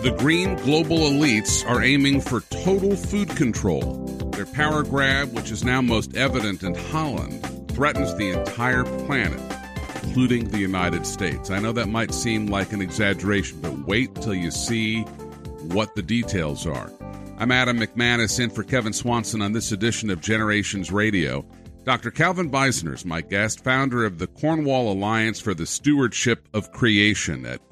The green global elites are aiming for total food control. Their power grab, which is now most evident in Holland, threatens the entire planet, including the United States. I know that might seem like an exaggeration, but wait till you see what the details are. I'm Adam McManus in for Kevin Swanson on this edition of Generations Radio. Dr. Calvin Beisner is my guest, founder of the Cornwall Alliance for the Stewardship of Creation at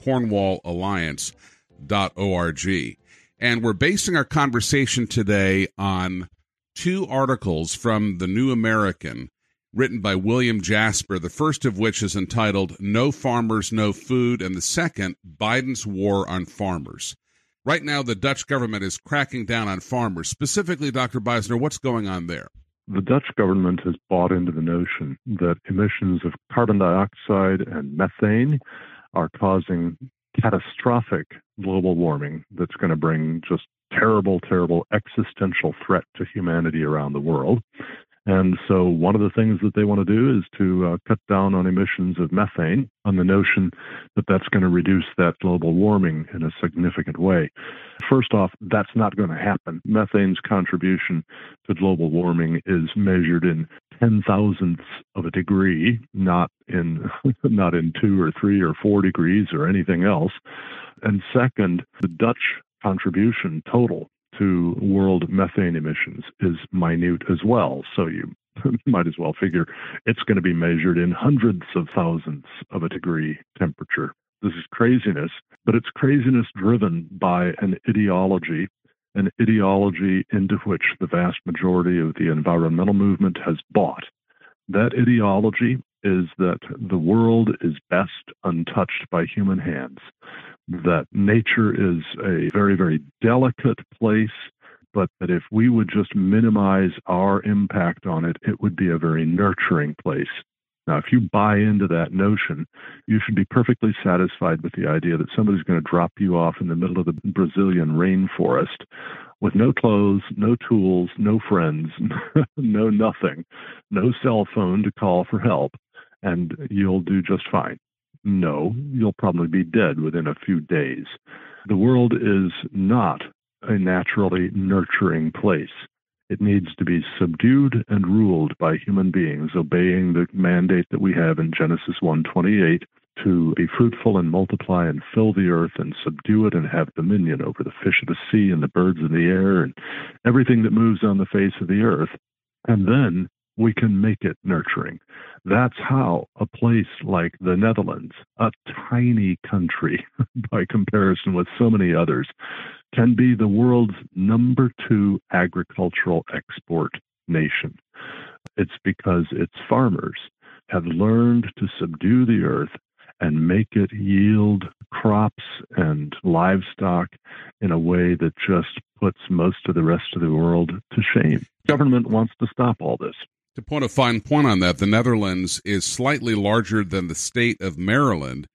cornwallalliance.org. And we're basing our conversation today on two articles from the New American written by William Jasper, the first of which is entitled No Farmers, No Food, and the second, Biden's War on Farmers. Right now, the Dutch government is cracking down on farmers. Specifically, Dr. Beisner, what's going on there? the Dutch government has bought into the notion that emissions of carbon dioxide and methane are causing catastrophic global warming that's going to bring just terrible, terrible existential threat to humanity around the world. And so, one of the things that they want to do is to uh, cut down on emissions of methane on the notion that that's going to reduce that global warming in a significant way. First off, that's not going to happen. Methane's contribution to global warming is measured in ten thousandths of a degree, not in not in two or three or four degrees or anything else. And second, the Dutch contribution total to world methane emissions is minute as well. So you might as well figure it's going to be measured in hundreds of thousandths of a degree temperature. This is craziness, but it's craziness driven by an ideology, an ideology into which the vast majority of the environmental movement has bought. That ideology is that the world is best untouched by human hands that nature is a very, very delicate place, but that if we would just minimize our impact on it, it would be a very nurturing place. Now, if you buy into that notion, you should be perfectly satisfied with the idea that somebody's going to drop you off in the middle of the Brazilian rainforest with no clothes, no tools, no friends, no nothing, no cell phone to call for help, and you'll do just fine. No, you'll probably be dead within a few days. The world is not a naturally nurturing place. It needs to be subdued and ruled by human beings, obeying the mandate that we have in Genesis 1:28 to be fruitful and multiply and fill the earth and subdue it and have dominion over the fish of the sea and the birds of the air and everything that moves on the face of the earth. And then we can make it nurturing. That's how a place like the Netherlands, a tiny country by comparison with so many others, can be the world's number two agricultural export nation. It's because its farmers have learned to subdue the earth and make it yield crops and livestock in a way that just puts most of the rest of the world to shame. Government wants to stop all this. To put a fine point on that, the Netherlands is slightly larger than the state of Maryland,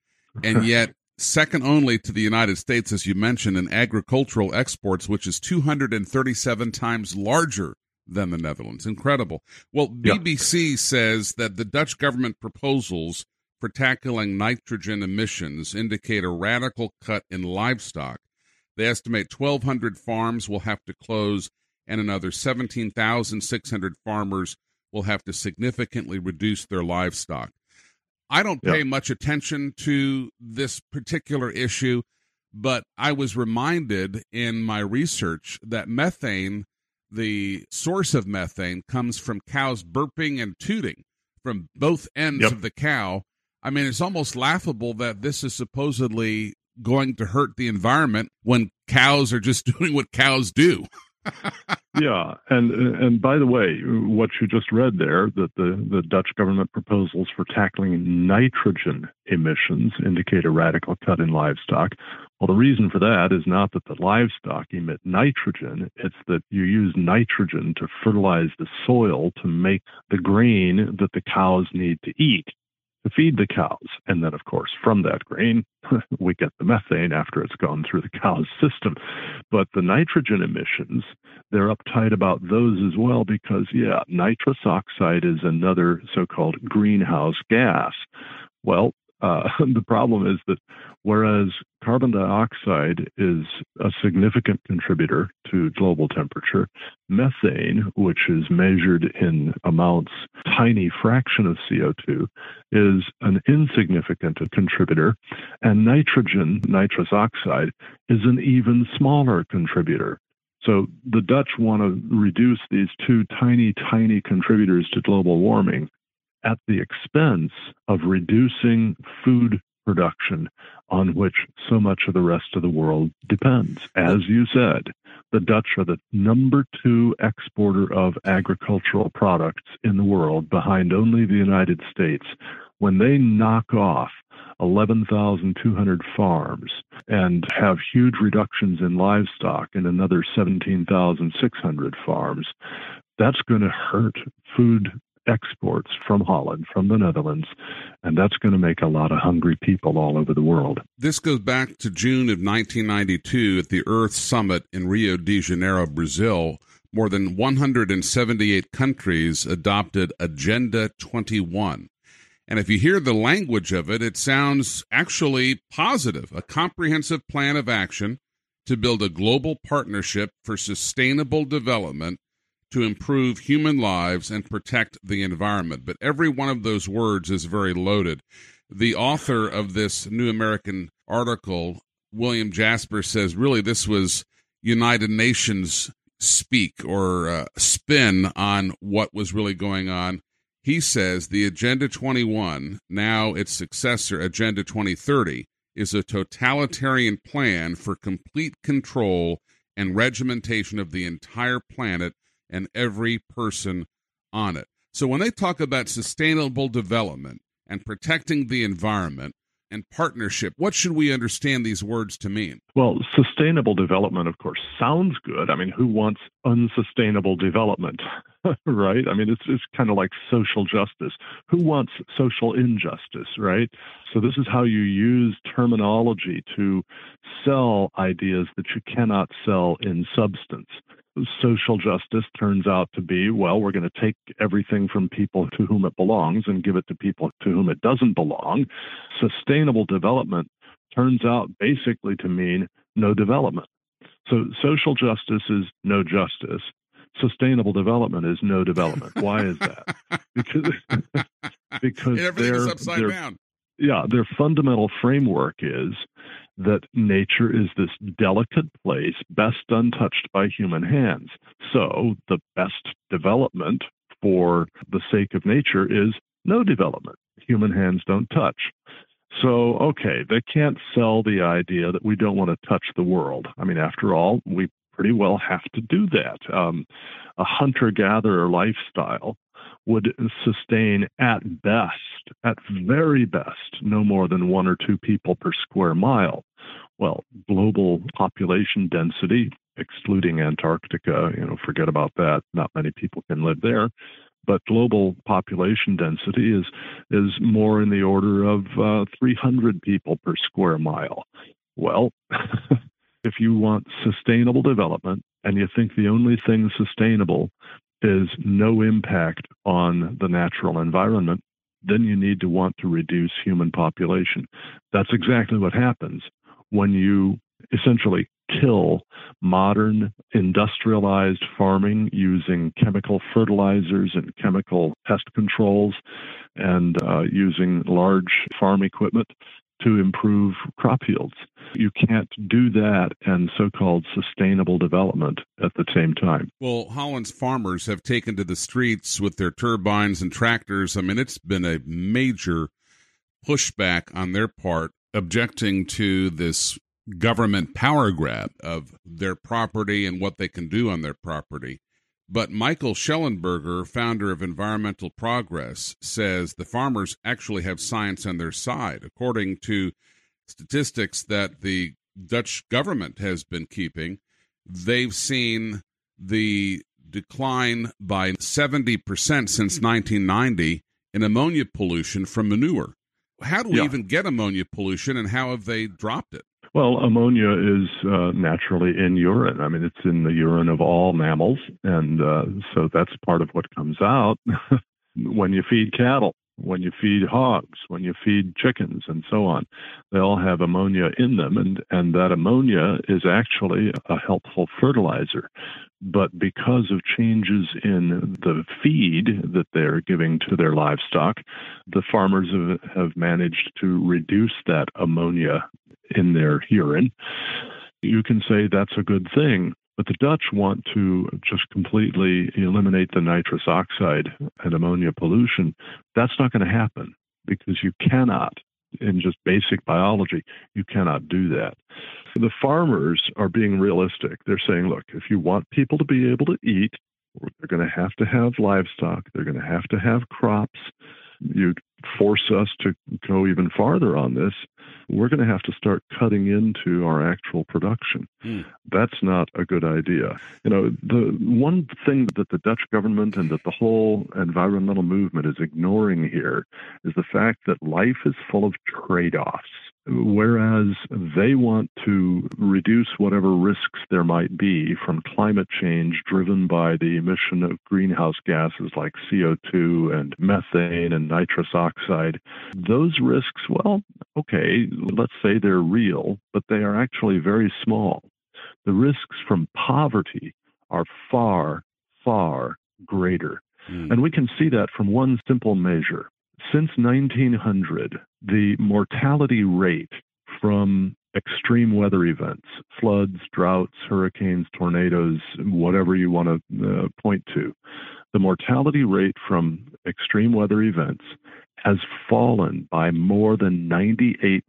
and yet second only to the United States, as you mentioned, in agricultural exports, which is 237 times larger than the Netherlands. Incredible. Well, BBC yeah. says that the Dutch government proposals for tackling nitrogen emissions indicate a radical cut in livestock. They estimate 1,200 farms will have to close and another 17,600 farmers will have to significantly reduce their livestock. I don't pay much attention to this particular issue, but I was reminded in my research that methane, the source of methane, comes from cows burping and tooting from both ends yep. of the cow. I mean, it's almost laughable that this is supposedly going to hurt the environment when cows are just doing what cows do. Yeah, and and by the way, what you just read there, that the, the Dutch government proposals for tackling nitrogen emissions indicate a radical cut in livestock. Well, the reason for that is not that the livestock emit nitrogen, it's that you use nitrogen to fertilize the soil to make the grain that the cows need to eat to feed the cows. And then, of course, from that grain, we get the methane after it's gone through the cow's system. But the nitrogen emissions, they're uptight about those as well because, yeah, nitrous oxide is another so called greenhouse gas. Well, Uh, the problem is that whereas carbon dioxide is a significant contributor to global temperature, methane, which is measured in amounts, tiny fraction of CO2, is an insignificant contributor, and nitrogen, nitrous oxide, is an even smaller contributor. So the Dutch want to reduce these two tiny, tiny contributors to global warming at the expense of reducing food production on which so much of the rest of the world depends. As you said, the Dutch are the number two exporter of agricultural products in the world, behind only the United States. When they knock off 11,200 farms and have huge reductions in livestock in another 17,600 farms, that's going to hurt food exports from Holland, from the Netherlands, and that's going to make a lot of hungry people all over the world. This goes back to June of 1992 at the Earth Summit in Rio de Janeiro, Brazil. More than 178 countries adopted Agenda 21. And if you hear the language of it, it sounds actually positive a comprehensive plan of action to build a global partnership for sustainable development to improve human lives and protect the environment. But every one of those words is very loaded. The author of this New American article, William Jasper, says really this was United Nations speak or uh, spin on what was really going on. He says the Agenda 21, now its successor, Agenda 2030, is a totalitarian plan for complete control and regimentation of the entire planet and every person on it. So when they talk about sustainable development and protecting the environment and partnership, what should we understand these words to mean? Well, sustainable development, of course, sounds good. I mean, who wants unsustainable development, right? I mean, it's, it's kind of like social justice. Who wants social injustice, right? So, this is how you use terminology to sell ideas that you cannot sell in substance social justice turns out to be well, we're going to take everything from people to whom it belongs and give it to people to whom it doesn't belong. Sustainable development turns out basically to mean no development. So social justice is no justice. Sustainable development is no development. Why is that? Because because everything upside down. Yeah, their fundamental framework is that nature is this delicate place best untouched by human hands. So the best development for the sake of nature is no development. Human hands don't touch. So, okay, they can't sell the idea that we don't want to touch the world. I mean, after all, we pretty well have to do that. Um, a hunter gatherer lifestyle would sustain at best, at very best, no more than one or two people per square mile. Well, global population density, excluding Antarctica, you know, forget about that. Not many people can live there. But global population density is is more in the order of uh, 300 people per square mile. Well, if you want sustainable development and you think the only thing sustainable is no impact on the natural environment, then you need to want to reduce human population. That's exactly what happens when you essentially kill modern industrialized farming using chemical fertilizers and chemical pest controls and uh, using large farm equipment to improve crop yields. You can't do that and so called sustainable development at the same time. Well, Holland's farmers have taken to the streets with their turbines and tractors. I mean, it's been a major pushback on their part, objecting to this government power grab of their property and what they can do on their property. But Michael Shellenberger, founder of Environmental Progress, says the farmers actually have science on their side. According to statistics that the Dutch government has been keeping, they've seen the decline by 70% since 1990 in ammonia pollution from manure. How do we yeah. even get ammonia pollution and how have they dropped it? Well, ammonia is uh, naturally in urine. I mean, it's in the urine of all mammals, and uh, so that's part of what comes out when you feed cattle. when you feed hogs, when you feed chickens, and so on. They all have ammonia in them, and, and that ammonia is actually a helpful fertilizer. But because of changes in the feed that they're giving to their livestock, the farmers have, have managed to reduce that ammonia in their urine. You can say that's a good thing, but the Dutch want to just completely eliminate the nitrous oxide and ammonia pollution. That's not going to happen because you cannot, in just basic biology, you cannot do that. The farmers are being realistic. They're saying, look, if you want people to be able to eat, they're going to have to have livestock, they're going to have to have crops. You force us to go even farther on this, we're going to have to start cutting into our actual production. Mm. That's not a good idea. You know, the one thing that the Dutch government and that the whole environmental movement is ignoring here is the fact that life is full of trade offs whereas they want to reduce whatever risks there might be from climate change driven by the emission of greenhouse gases like CO2 and methane and nitrous oxide. Those risks, well, okay, let's say they're real, but they are actually very small. The risks from poverty are far, far greater. Mm. And we can see that from one simple measure. Since 1900, the mortality rate from extreme weather events, floods, droughts, hurricanes, tornadoes, whatever you want to uh, point to, the mortality rate from extreme weather events has fallen by more than 98%,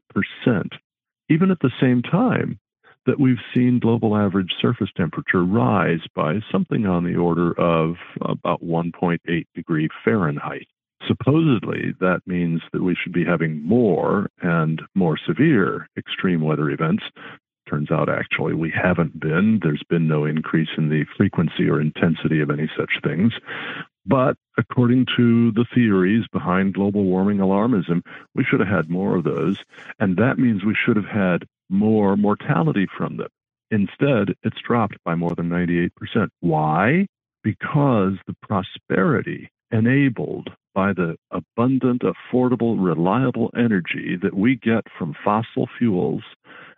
even at the same time that we've seen global average surface temperature rise by something on the order of about 1.8 degree Fahrenheit. Supposedly, that means that we should be having more and more severe extreme weather events. Turns out, actually, we haven't been. There's been no increase in the frequency or intensity of any such things. But according to the theories behind global warming alarmism, we should have had more of those. And that means we should have had more mortality from them. Instead, it's dropped by more than 98%. Why? Because the prosperity enabled by the abundant, affordable, reliable energy that we get from fossil fuels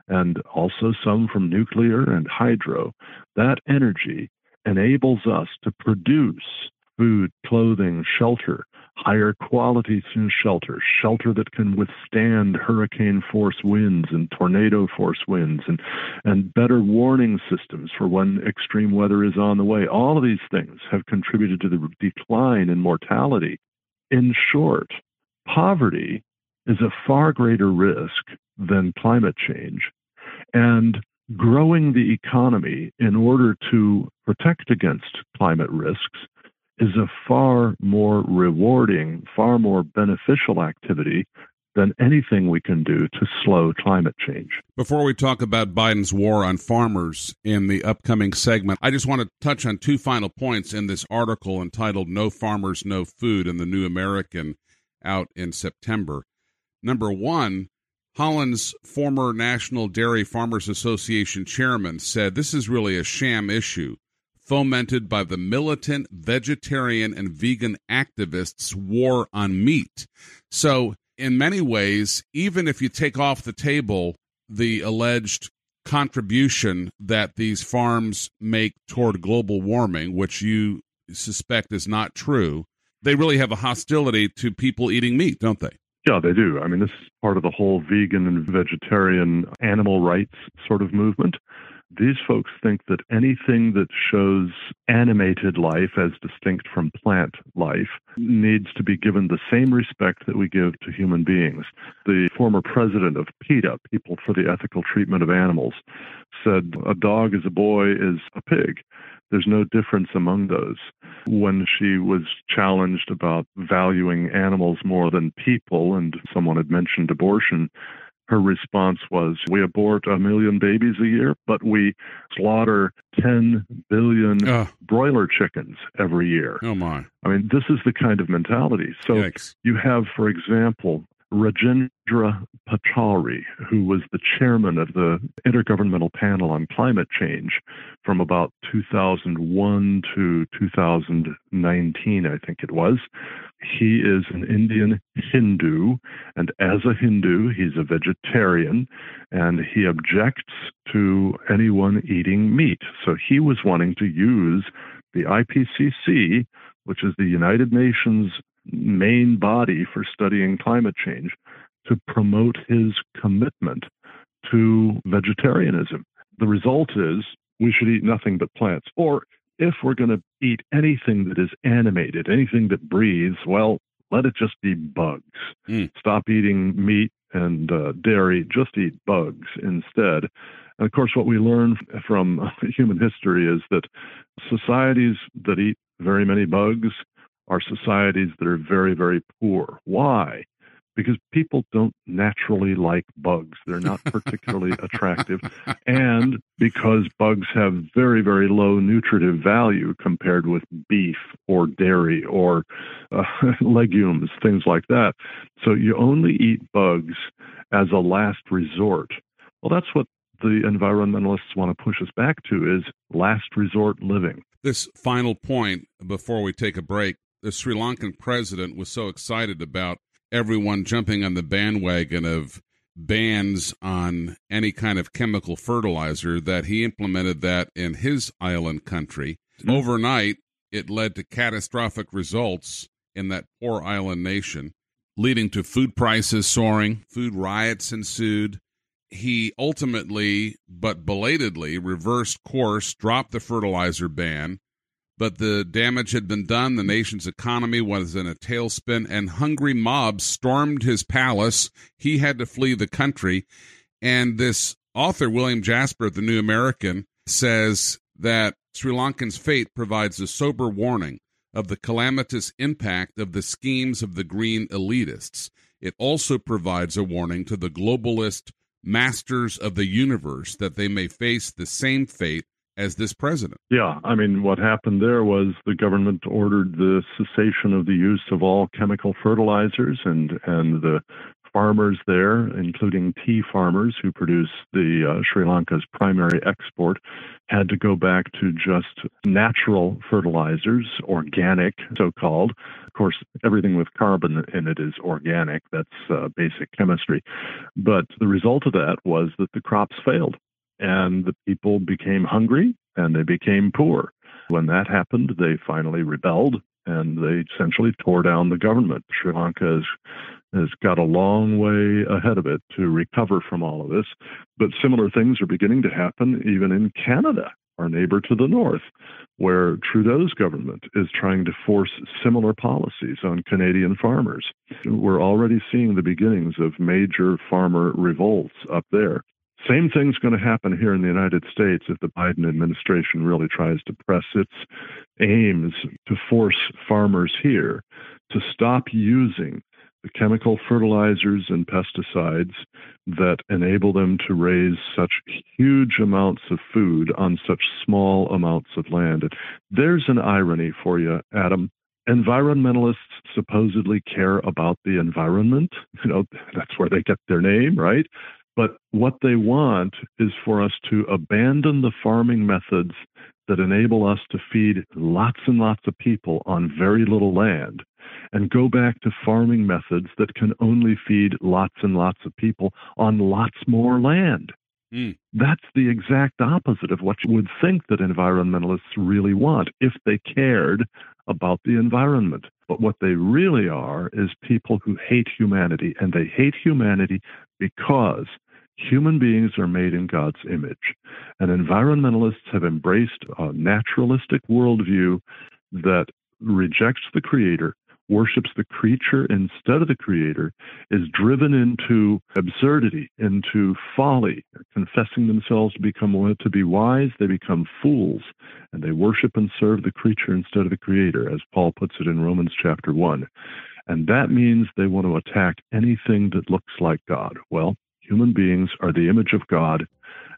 and also some from nuclear and hydro, that energy enables us to produce food, clothing, shelter, higher quality shelter, shelter that can withstand hurricane force winds and tornado force winds, and, and better warning systems for when extreme weather is on the way. All of these things have contributed to the decline in mortality in short, poverty is a far greater risk than climate change. And growing the economy in order to protect against climate risks is a far more rewarding, far more beneficial activity than anything we can do to slow climate change. Before we talk about Biden's war on farmers in the upcoming segment, I just want to touch on two final points in this article entitled No Farmers, No Food in the New American out in September. Number one, Holland's former National Dairy Farmers Association chairman said this is really a sham issue fomented by the militant vegetarian and vegan activists' war on meat. So in many ways, even if you take off the table the alleged contribution that these farms make toward global warming, which you suspect is not true, they really have a hostility to people eating meat, don't they? Yeah, they do. I mean, this is part of the whole vegan and vegetarian animal rights sort of movement. These folks think that anything that shows animated life as distinct from plant life needs to be given the same respect that we give to human beings. The former president of PETA, People for the Ethical Treatment of Animals, said a dog is a boy is a pig. There's no difference among those. When she was challenged about valuing animals more than people, and someone had mentioned abortion, her response was, We abort a million babies a year, but we slaughter 10 billion uh, broiler chickens every year. Oh, my. I mean, this is the kind of mentality. So Yikes. you have, for example, Rajendra Pachauri, who was the chairman of the Intergovernmental Panel on Climate Change from about 2001 to 2019, I think it was. He is an Indian Hindu, and as a Hindu, he's a vegetarian, and he objects to anyone eating meat. So he was wanting to use the IPCC, which is the United Nations main body for studying climate change to promote his commitment to vegetarianism. The result is we should eat nothing but plants. Or if we're going to eat anything that is animated, anything that breathes, well, let it just be bugs. Mm. Stop eating meat and uh, dairy, just eat bugs instead. And of course, what we learn from human history is that societies that eat very many bugs are societies that are very, very poor. Why? Because people don't naturally like bugs. They're not particularly attractive. And because bugs have very, very low nutritive value compared with beef or dairy or uh, legumes, things like that. So you only eat bugs as a last resort. Well, that's what the environmentalists want to push us back to is last resort living. This final point before we take a break the Sri Lankan president was so excited about everyone jumping on the bandwagon of bans on any kind of chemical fertilizer that he implemented that in his island country. Mm-hmm. Overnight, it led to catastrophic results in that poor island nation, leading to food prices soaring, food riots ensued. He ultimately, but belatedly, reversed course, dropped the fertilizer ban, but the damage had been done. The nation's economy was in a tailspin, and hungry mobs stormed his palace. He had to flee the country. And this author, William Jasper, of the New American, says that Sri Lankan's fate provides a sober warning of the calamitous impact of the schemes of the green elitists. It also provides a warning to the globalist masters of the universe that they may face the same fate as this president. Yeah, I mean, what happened there was the government ordered the cessation of the use of all chemical fertilizers, and and the farmers there, including tea farmers who produce the uh, Sri Lanka's primary export, had to go back to just natural fertilizers, organic, so called. Of course, everything with carbon in it is organic. That's uh, basic chemistry. But the result of that was that the crops failed and the people became hungry and they became poor. When that happened, they finally rebelled and they essentially tore down the government. Sri Lanka has, has got a long way ahead of it to recover from all of this. But similar things are beginning to happen even in Canada, our neighbor to the north, where Trudeau's government is trying to force similar policies on Canadian farmers. We're already seeing the beginnings of major farmer revolts up there. Same thing's going to happen here in the United States if the Biden administration really tries to press its aims to force farmers here to stop using the chemical fertilizers and pesticides that enable them to raise such huge amounts of food on such small amounts of land. There's an irony for you, Adam environmentalists supposedly care about the environment. You know, that's where they get their name, right? But what they want is for us to abandon the farming methods that enable us to feed lots and lots of people on very little land and go back to farming methods that can only feed lots and lots of people on lots more land. Mm. That's the exact opposite of what you would think that environmentalists really want if they cared about the environment. But what they really are is people who hate humanity, and they hate humanity because Human beings are made in God's image. And environmentalists have embraced a naturalistic worldview that rejects the Creator, worships the creature instead of the Creator, is driven into absurdity, into folly, confessing themselves to become to be wise, they become fools, and they worship and serve the creature instead of the Creator, as Paul puts it in Romans chapter 1. And that means they want to attack anything that looks like God. Well, Human beings are the image of God,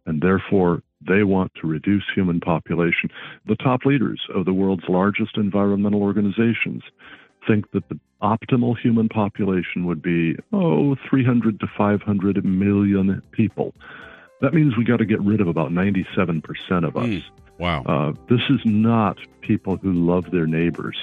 and therefore they want to reduce human population. The top leaders of the world's largest environmental organizations think that the optimal human population would be, oh, 300 to 500 million people. That means we got to get rid of about 97% of us. Mm, wow. Uh, this is not people who love their neighbors,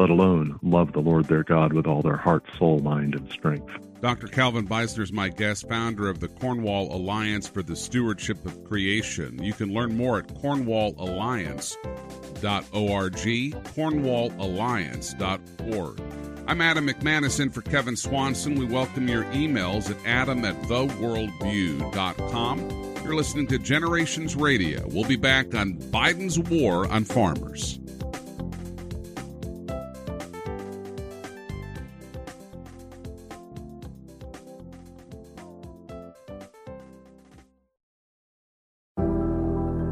let alone love the Lord their God with all their heart, soul, mind, and strength. Dr. Calvin Beisner is my guest, founder of the Cornwall Alliance for the Stewardship of Creation. You can learn more at cornwallalliance.org, cornwallalliance.org. I'm Adam McManus in for Kevin Swanson. We welcome your emails at adam at theworldview.com. You're listening to Generations Radio. We'll be back on Biden's war on farmers.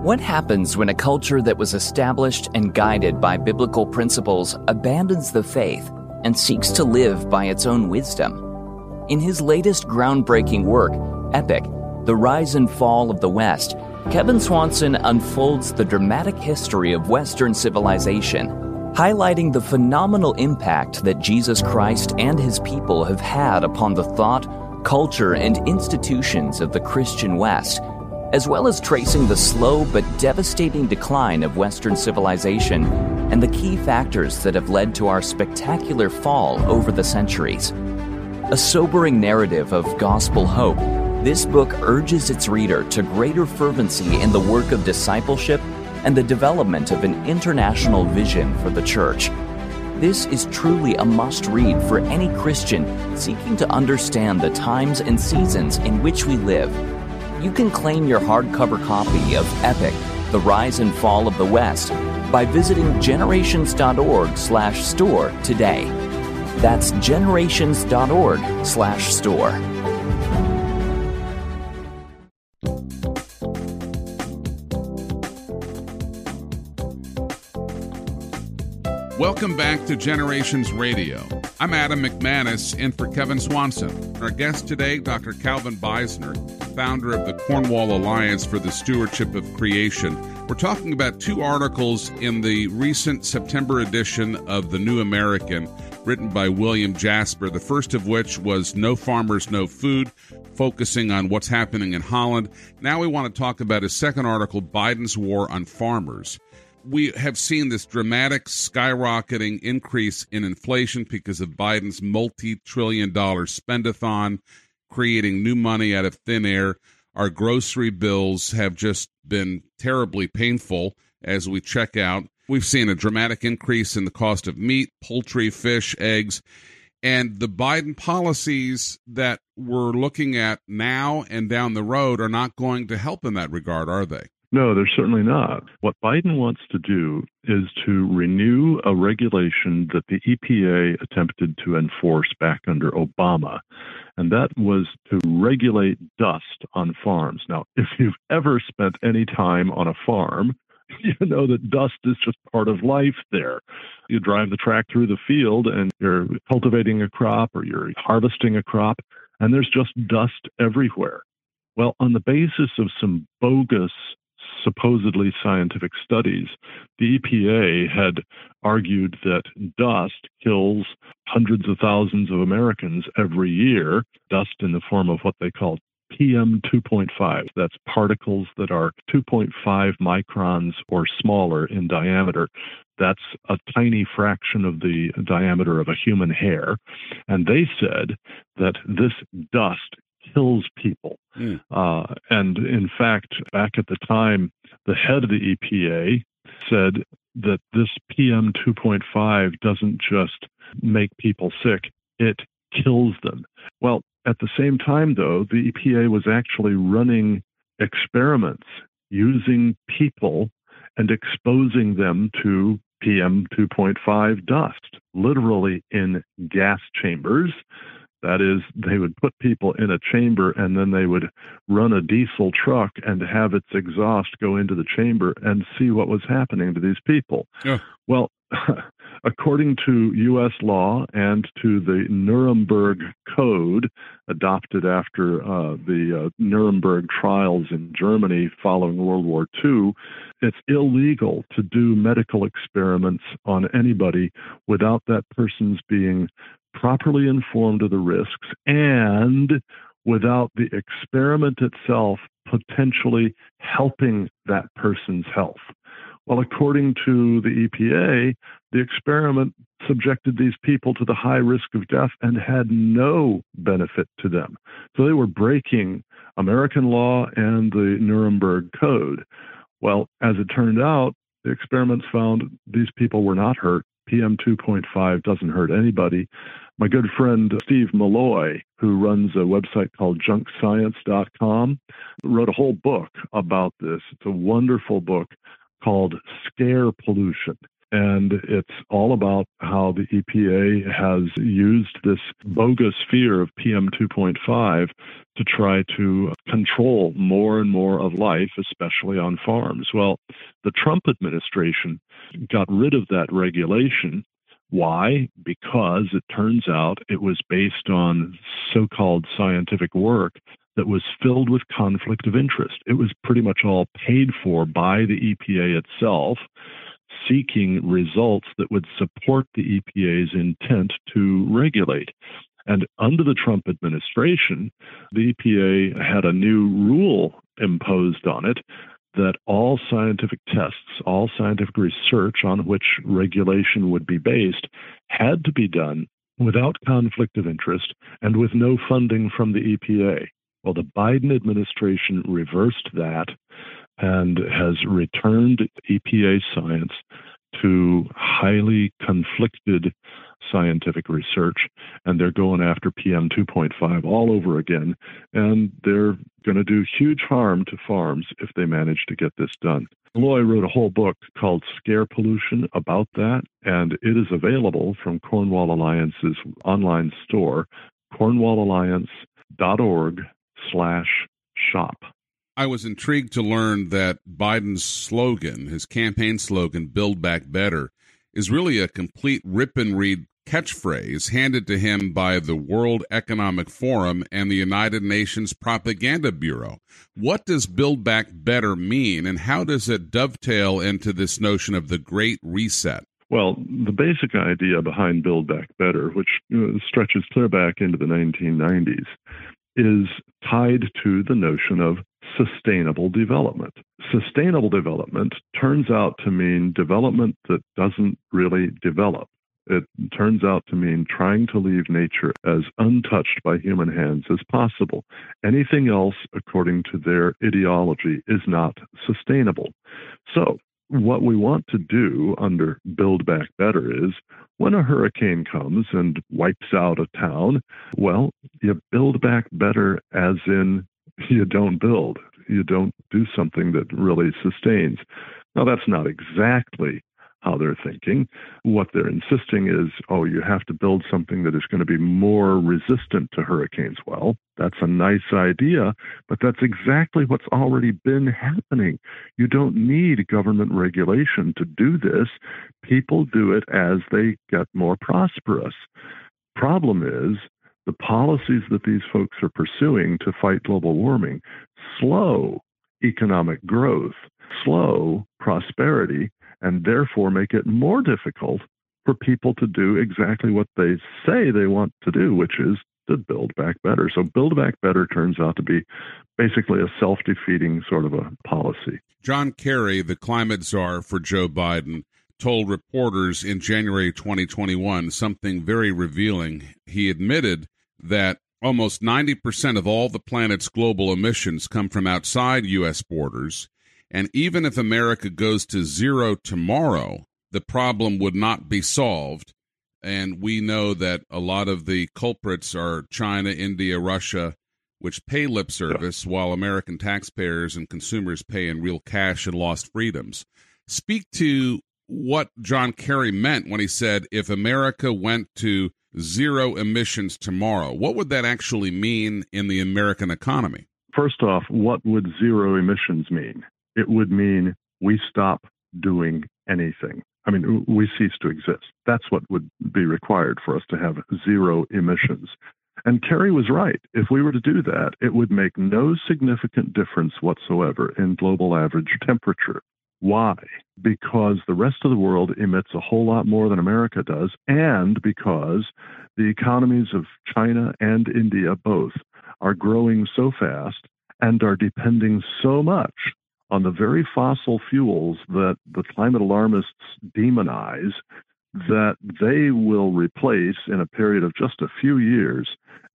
What happens when a culture that was established and guided by biblical principles abandons the faith and seeks to live by its own wisdom. In his latest groundbreaking work, Epic The Rise and Fall of the West, Kevin Swanson unfolds the dramatic history of Western civilization, highlighting the phenomenal impact that Jesus Christ and his people have had upon the thought, culture, and institutions of the Christian West as well as tracing the slow but devastating decline of Western civilization and the key factors that have led to our spectacular fall over the centuries. A sobering narrative of gospel hope, this book urges its reader to greater fervency in the work of discipleship and the development of an international vision for the church. This is truly a must read for any Christian seeking to understand the times and seasons in which we live you can claim your hardcover copy of Epic, The Rise and Fall of the West by visiting generations.org/store today. That's generations.org/store. Welcome back to Generations Radio. I'm Adam McManus in for Kevin Swanson. Our guest today, Dr. Calvin Beisner, founder of the Cornwall Alliance for the Stewardship of Creation. We're talking about two articles in the recent September edition of The New American, written by William Jasper, the first of which was No Farmers, No Food, focusing on what's happening in Holland. Now we want to talk about his second article, Biden's War on Farmers we have seen this dramatic skyrocketing increase in inflation because of Biden's multi trillion dollar spendathon creating new money out of thin air. Our grocery bills have just been terribly painful as we check out. We've seen a dramatic increase in the cost of meat, poultry, fish, eggs. And the Biden policies that we're looking at now and down the road are not going to help in that regard, are they? No, they're certainly not. What Biden wants to do is to renew a regulation that the EPA attempted to enforce back under Obama, and that was to regulate dust on farms. Now, if you've ever spent any time on a farm, you know that dust is just part of life there. You drive the track through the field and you're cultivating a crop or you're harvesting a crop, and there's just dust everywhere. Well, on the basis of some bogus supposedly scientific studies, the EPA had argued that dust kills hundreds of thousands of Americans every year, dust in the form of what they call PM 2.5. That's particles that are 2.5 microns or smaller in diameter. That's a tiny fraction of the diameter of a human hair. And they said that this dust kills people. Mm. Uh, and in fact, back at the time, the head of the EPA said that this PM 2.5 doesn't just make people sick, it kills them. Well, at the same time, though, the EPA was actually running experiments using people and exposing them to PM 2.5 dust, literally in gas chambers that is, they would put people in a chamber and then they would run a diesel truck and have its exhaust go into the chamber and see what was happening to these people. Yeah. Well, according to U.S. law and to the Nuremberg Code, adopted after uh, the uh, Nuremberg trials in Germany following World War II, it's illegal to do medical experiments on anybody without that person's being properly informed of the risks and without the experiment itself potentially helping that person's health. Well, according to the EPA, the experiment subjected these people to the high risk of death and had no benefit to them. So they were breaking American law and the Nuremberg Code. Well, as it turned out, the experiments found these people were not hurt. PM 2.5 doesn't hurt anybody. My good friend Steve Milloy, who runs a website called junkscience.com, wrote a whole book about this. It's a wonderful book called Scare Pollution. And it's all about how the EPA has used this bogus fear of PM 2.5 to try to control more and more of life, especially on farms. Well, the Trump administration got rid of that regulation. Why? Because it turns out it was based on so called scientific work that was filled with conflict of interest. It was pretty much all paid for by the EPA itself, seeking results that would support the EPA's intent to regulate. And under the Trump administration, the EPA had a new rule imposed on it that all scientific tests, all scientific research on which regulation would be based, had to be done without conflict of interest and with no funding from the EPA. Well, the Biden administration reversed that and has returned EPA science to highly conflicted scientific research, and they're going after PM 2.5 all over again, and they're going to do huge harm to farms if they manage to get this done. Loy wrote a whole book called Scare Pollution about that, and it is available from Cornwall Alliance's online store, cornwallalliance.org slash shop. I was intrigued to learn that Biden's slogan, his campaign slogan, Build Back Better, is really a complete rip and read catchphrase handed to him by the World Economic Forum and the United Nations Propaganda Bureau. What does Build Back Better mean, and how does it dovetail into this notion of the Great Reset? Well, the basic idea behind Build Back Better, which stretches clear back into the 1990s, is tied to the notion of sustainable development. Sustainable development turns out to mean development that doesn't really develop. It turns out to mean trying to leave nature as untouched by human hands as possible. Anything else, according to their ideology, is not sustainable. So, what we want to do under Build Back Better is when a hurricane comes and wipes out a town, well, you build back better as in you don't build. You don't do something that really sustains. Now, that's not exactly how they're thinking. What they're insisting is, oh, you have to build something that is going to be more resistant to hurricanes. Well, that's a nice idea, but that's exactly what's already been happening. You don't need government regulation to do this. People do it as they get more prosperous. Problem is, the policies that these folks are pursuing to fight global warming slow economic growth, slow prosperity, and therefore make it more difficult for people to do exactly what they say they want to do, which is to build back better. So, build back better turns out to be basically a self defeating sort of a policy. John Kerry, the climate czar for Joe Biden, told reporters in January 2021 something very revealing. He admitted that almost 90% of all the planet's global emissions come from outside U.S. borders and even if America goes to zero tomorrow, the problem would not be solved. And we know that a lot of the culprits are China, India, Russia, which pay lip service while American taxpayers and consumers pay in real cash and lost freedoms. Speak to what John Kerry meant when he said if America went to zero emissions tomorrow, what would that actually mean in the American economy? First off, what would zero emissions mean? it would mean we stop doing anything. I mean, we cease to exist. That's what would be required for us to have zero emissions. And Kerry was right. If we were to do that, it would make no significant difference whatsoever in global average temperature. Why? Because the rest of the world emits a whole lot more than America does, and because the economies of China and India both are growing so fast and are depending so much on the very fossil fuels that the climate alarmists demonize that they will replace in a period of just a few years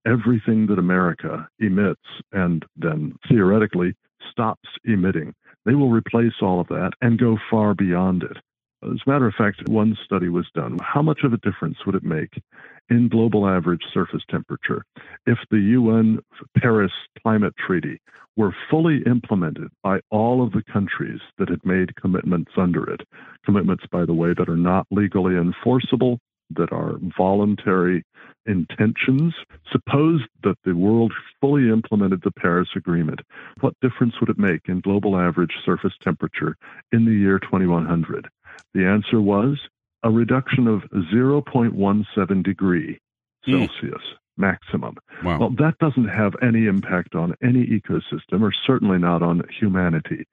everything that America emits and then theoretically stops emitting. They will replace all of that and go far beyond it. As a matter of fact, one study was done. How much of a difference would it make in global average surface temperature if the UN Paris Climate Treaty were fully implemented by all of the countries that had made commitments under it? Commitments, by the way, that are not legally enforceable, that are voluntary intentions. Suppose that the world fully implemented the Paris Agreement. What difference would it make in global average surface temperature in the year 2100? The answer was a reduction of 0.17 degree hmm. Celsius mm. maximum. Wow. Well, that doesn't have any impact on any ecosystem or certainly not on humanity.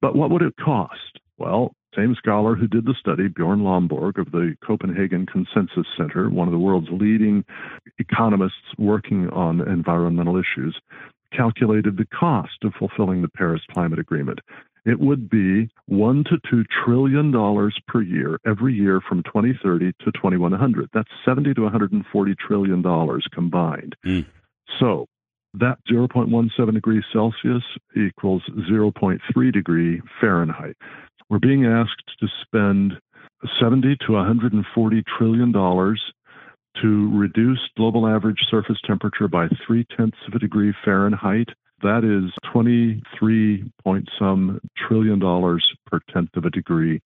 But what would it cost? Well, same scholar who did the study, Bjorn Lomborg of the Copenhagen Consensus Center, one of the world's leading economists working on environmental issues, calculated the cost of fulfilling the Paris Climate Agreement. It would be one to two trillion dollars per year every year from 2030 to 2100. That's 70 to 140 trillion dollars combined. Mm. So that 0.17 degrees Celsius equals 0.3 degree Fahrenheit. We're being asked to spend 70 to 140 trillion dollars to reduce global average surface temperature by three tenths of a degree Fahrenheit. That is 23 point some trillion dollars per tenth of a degree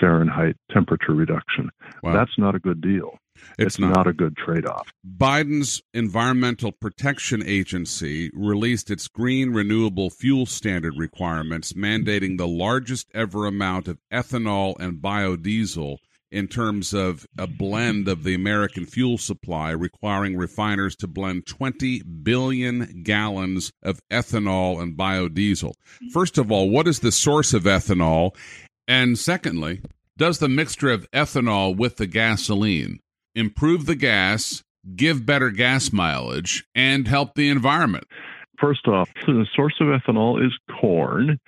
Fahrenheit temperature reduction. Wow. That's not a good deal. It's, it's not. not. a good trade off. Biden's Environmental Protection Agency released its green renewable fuel standard requirements, mandating the largest ever amount of ethanol and biodiesel in terms of a blend of the American fuel supply, requiring refiners to blend 20 billion gallons of ethanol and biodiesel. First of all, what is the source of ethanol? And secondly, does the mixture of ethanol with the gasoline improve the gas, give better gas mileage, and help the environment? First off, the source of ethanol is corn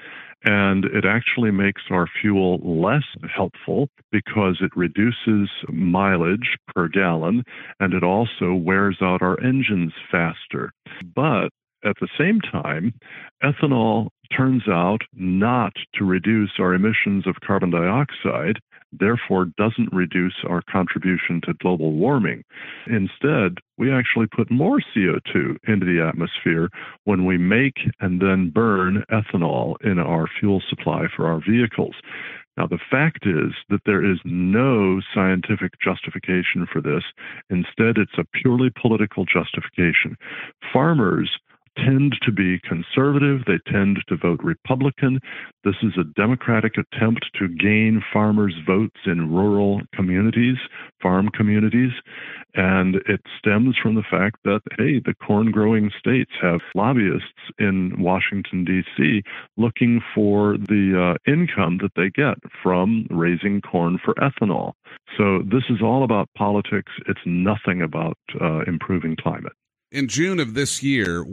and it actually makes our fuel less helpful because it reduces mileage per gallon and it also wears out our engines faster. But at the same time, ethanol turns out not to reduce our emissions of carbon dioxide, therefore doesn't reduce our contribution to global warming. Instead, we actually put more CO2 into the atmosphere when we make and then burn ethanol in our fuel supply for our vehicles. Now, the fact is that there is no scientific justification for this. Instead, it's a purely political justification. Farmers tend to be conservative. They tend to vote Republican. This is a Democratic attempt to gain farmers' votes in rural communities, farm communities. And it stems from the fact that, hey, the corn growing states have lobbyists in Washington, D.C., looking for the uh, income that they get from raising corn for ethanol. So this is all about politics. It's nothing about uh, improving climate. In June of this year,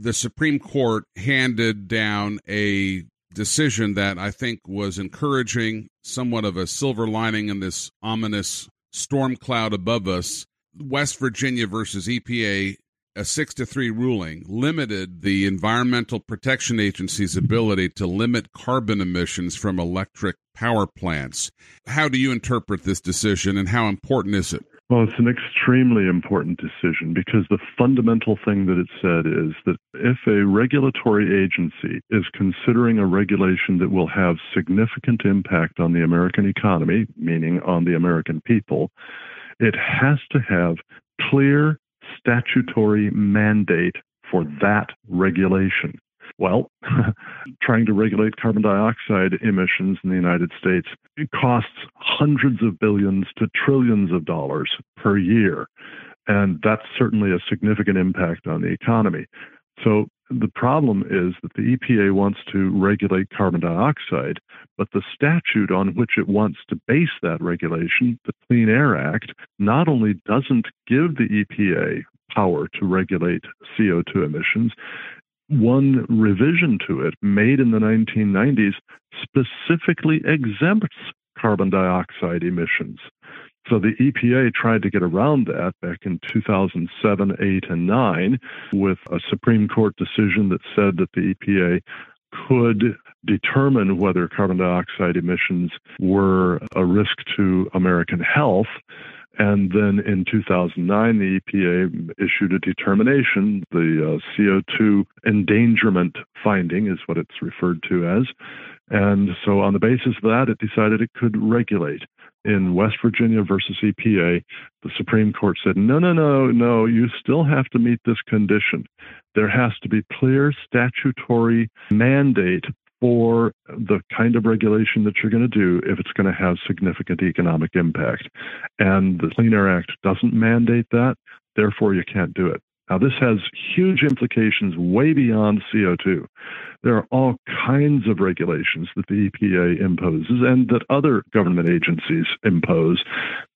the Supreme Court handed down a decision that I think was encouraging, somewhat of a silver lining in this ominous storm cloud above us. West Virginia versus EPA, a six to three ruling, limited the Environmental Protection Agency's ability to limit carbon emissions from electric power plants. How do you interpret this decision and how important is it? Well, it's an extremely important decision because the fundamental thing that it said is that if a regulatory agency is considering a regulation that will have significant impact on the American economy, meaning on the American people, it has to have clear statutory mandate for that regulation. Well, trying to regulate carbon dioxide emissions in the United States. It costs hundreds of billions to trillions of dollars per year. And that's certainly a significant impact on the economy. So the problem is that the EPA wants to regulate carbon dioxide, but the statute on which it wants to base that regulation, the Clean Air Act, not only doesn't give the EPA power to regulate CO2 emissions, one revision to it made in the 1990s specifically exempts carbon dioxide emissions. So the EPA tried to get around that back in 2007, 8, and 9 with a Supreme Court decision that said that the EPA could determine whether carbon dioxide emissions were a risk to American health. And then in 2009, the EPA issued a determination. The uh, CO2 endangerment finding is what it's referred to as. And so, on the basis of that, it decided it could regulate in West Virginia versus EPA, the Supreme Court said, no, no, no, no, you still have to meet this condition. There has to be clear statutory mandate for the kind of regulation that you're going to do if it's going to have significant economic impact. And the Clean Air Act doesn't mandate that, therefore, you can't do it. Now, this has huge implications way beyond CO2. There are all kinds of regulations that the EPA imposes and that other government agencies impose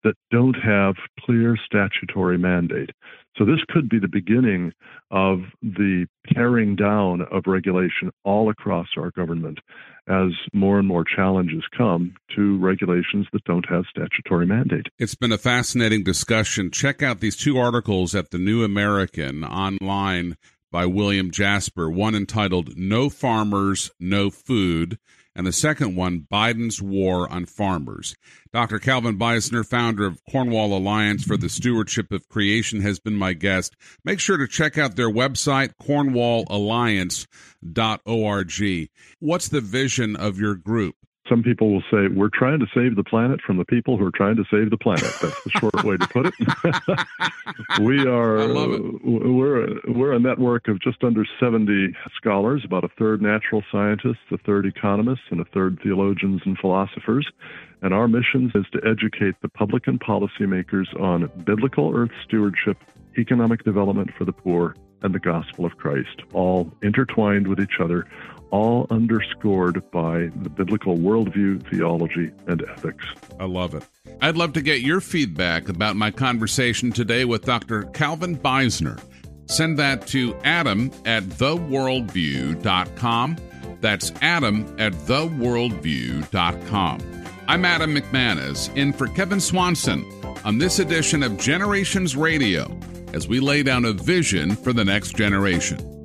that don't have clear statutory mandate. So, this could be the beginning of the tearing down of regulation all across our government as more and more challenges come to regulations that don't have statutory mandate. It's been a fascinating discussion. Check out these two articles at the New American online by William Jasper, one entitled No Farmers, No Food, and the second one, Biden's War on Farmers. Dr. Calvin Beisner, founder of Cornwall Alliance for the Stewardship of Creation, has been my guest. Make sure to check out their website, cornwallalliance.org. What's the vision of your group? Some people will say, We're trying to save the planet from the people who are trying to save the planet. That's the short way to put it. we are, I love it. We're, we're a network of just under 70 scholars, about a third natural scientists, a third economists, and a third theologians and philosophers. And our mission is to educate the public and policymakers on biblical earth stewardship, economic development for the poor, and the gospel of Christ, all intertwined with each other, all underscored by the biblical worldview, theology, and ethics. I love it. I'd love to get your feedback about my conversation today with Dr. Calvin Beisner. Send that to adam at theworldview.com. That's adam at theworldview.com. I'm Adam McManus, in for Kevin Swanson on this edition of Generations Radio as we lay down a vision for the next generation.